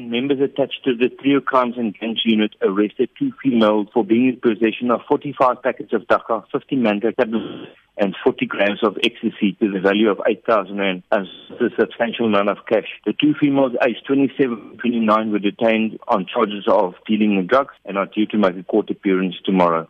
Members attached to the trio crimes and gangs unit arrested two females for being in possession of 45 packets of dagga, 50 Mandrax tablets, and 40 grams of ecstasy to the value of 8,000 rand as a substantial amount of cash. The two females, aged 27 and 29, were detained on charges of dealing in drugs and are due to make a court appearance tomorrow.